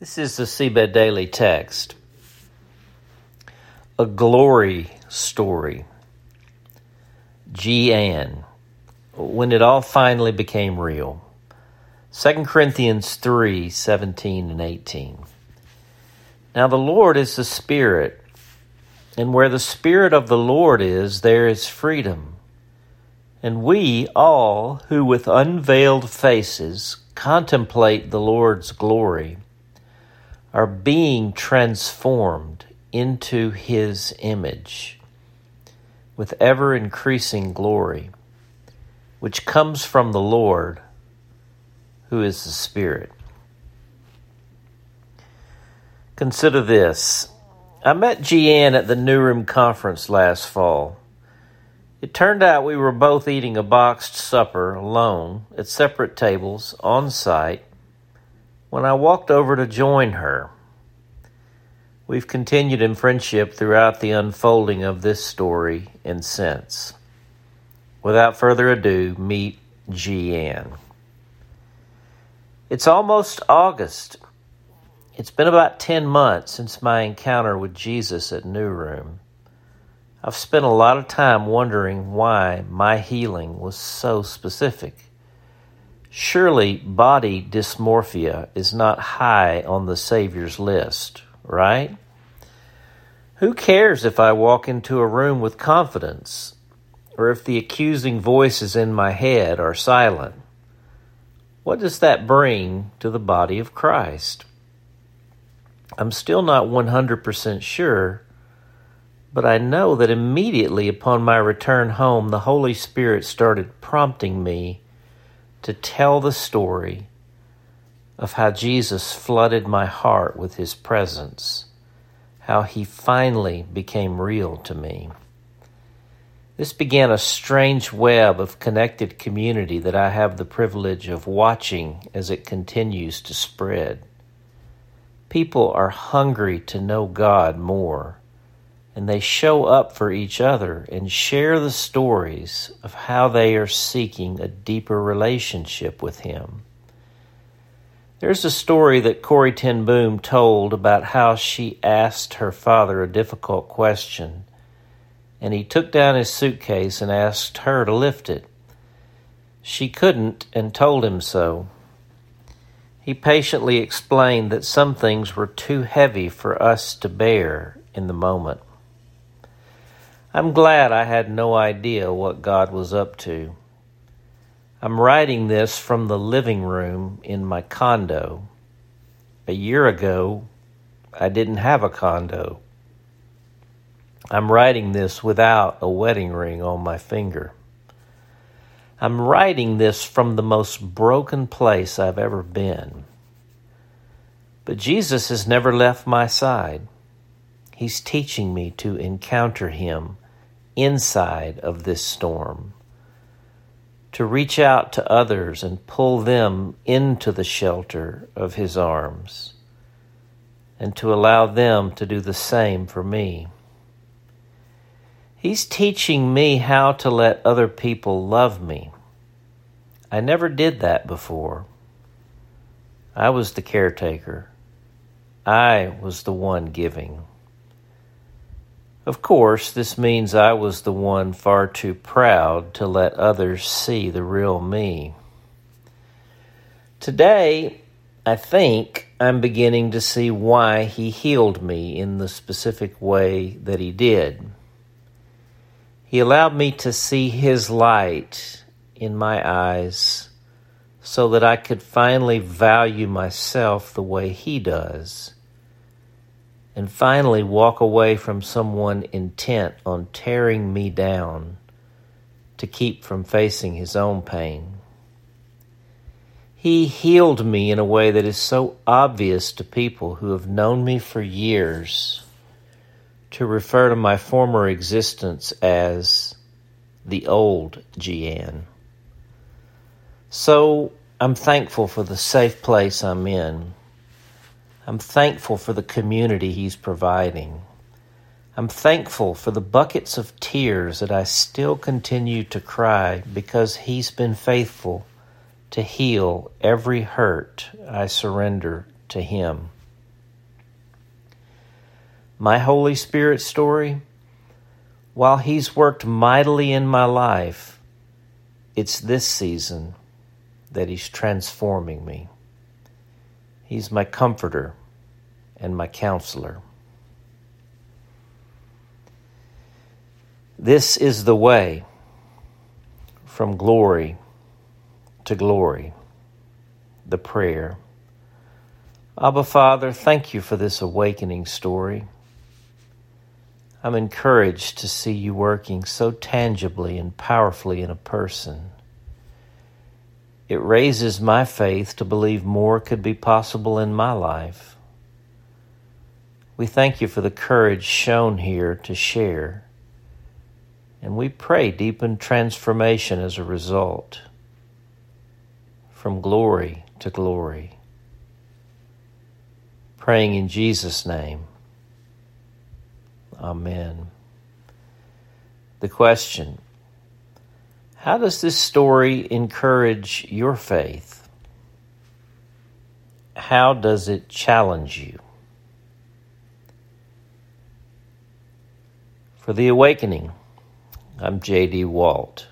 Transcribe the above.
This is the Seedbed Daily text. A glory story. Ge-Anne. When it all finally became real. 2 Corinthians 3 17 and 18. Now the Lord is the Spirit, and where the Spirit of the Lord is, there is freedom. And we all who with unveiled faces contemplate the Lord's glory are being transformed into his image with ever increasing glory, which comes from the Lord, who is the Spirit. Consider this. I met Ge-Anne at the New Room Conference last fall. It turned out we were both eating a boxed supper alone at separate tables on site when I walked over to join her. We've continued in friendship throughout the unfolding of this story and since. Without further ado, meet Ge-Anne. It's almost August. It's been about 10 months since my encounter with Jesus at New Room. I've spent a lot of time wondering why my healing was so specific. Surely body dysmorphia is not high on the Savior's list, right? Who cares if I walk into a room with confidence or if the accusing voices in my head are silent? What does that bring to the body of Christ? I'm still not 100% sure, but I know that immediately upon my return home, the Holy Spirit started prompting me to tell the story of how Jesus flooded my heart with his presence, how he finally became real to me. This began a strange web of connected community that I have the privilege of watching as it continues to spread. People are hungry to know God more and they show up for each other and share the stories of how they are seeking a deeper relationship with Him. There's a story that Corrie ten Boom told about how she asked her father a difficult question, and he took down his suitcase and asked her to lift it. She couldn't and told him so. He patiently explained that some things were too heavy for us to bear in the moment. I'm glad I had no idea what God was up to. I'm writing this from the living room in my condo. A year ago, I didn't have a condo. I'm writing this without a wedding ring on my finger. I'm writing this from the most broken place I've ever been. But Jesus has never left my side. He's teaching me to encounter Him inside of this storm, to reach out to others and pull them into the shelter of His arms, and to allow them to do the same for me. He's teaching me how to let other people love me. I never did that before. I was the caretaker. I was the one giving. Of course, this means I was the one far too proud to let others see the real me. Today, I think I'm beginning to see why he healed me in the specific way that he did. He allowed me to see his light in my eyes so that I could finally value myself the way he does and finally walk away from someone intent on tearing me down to keep from facing his own pain. He healed me in a way that is so obvious to people who have known me for years to refer to my former existence as the old Ge-Anne. So I'm thankful for the safe place I'm in I'm thankful for the community He's providing. I'm thankful for the buckets of tears that I still continue to cry because He's been faithful to heal every hurt I surrender to Him. my Holy Spirit story, while He's worked mightily in my life, it's this season that He's transforming me. He's my comforter and my counselor. This is the way from glory to glory, the prayer. Abba, Father, thank you for this awakening story. I'm encouraged to see you working so tangibly and powerfully in a person. It raises my faith to believe more could be possible in my life. We thank you for the courage shown here to share, and we pray deepened transformation as a result, from glory to glory. Praying in Jesus' name. Amen. The question How does this story encourage your faith? How does it challenge you? For the awakening, I'm J.D. Walt.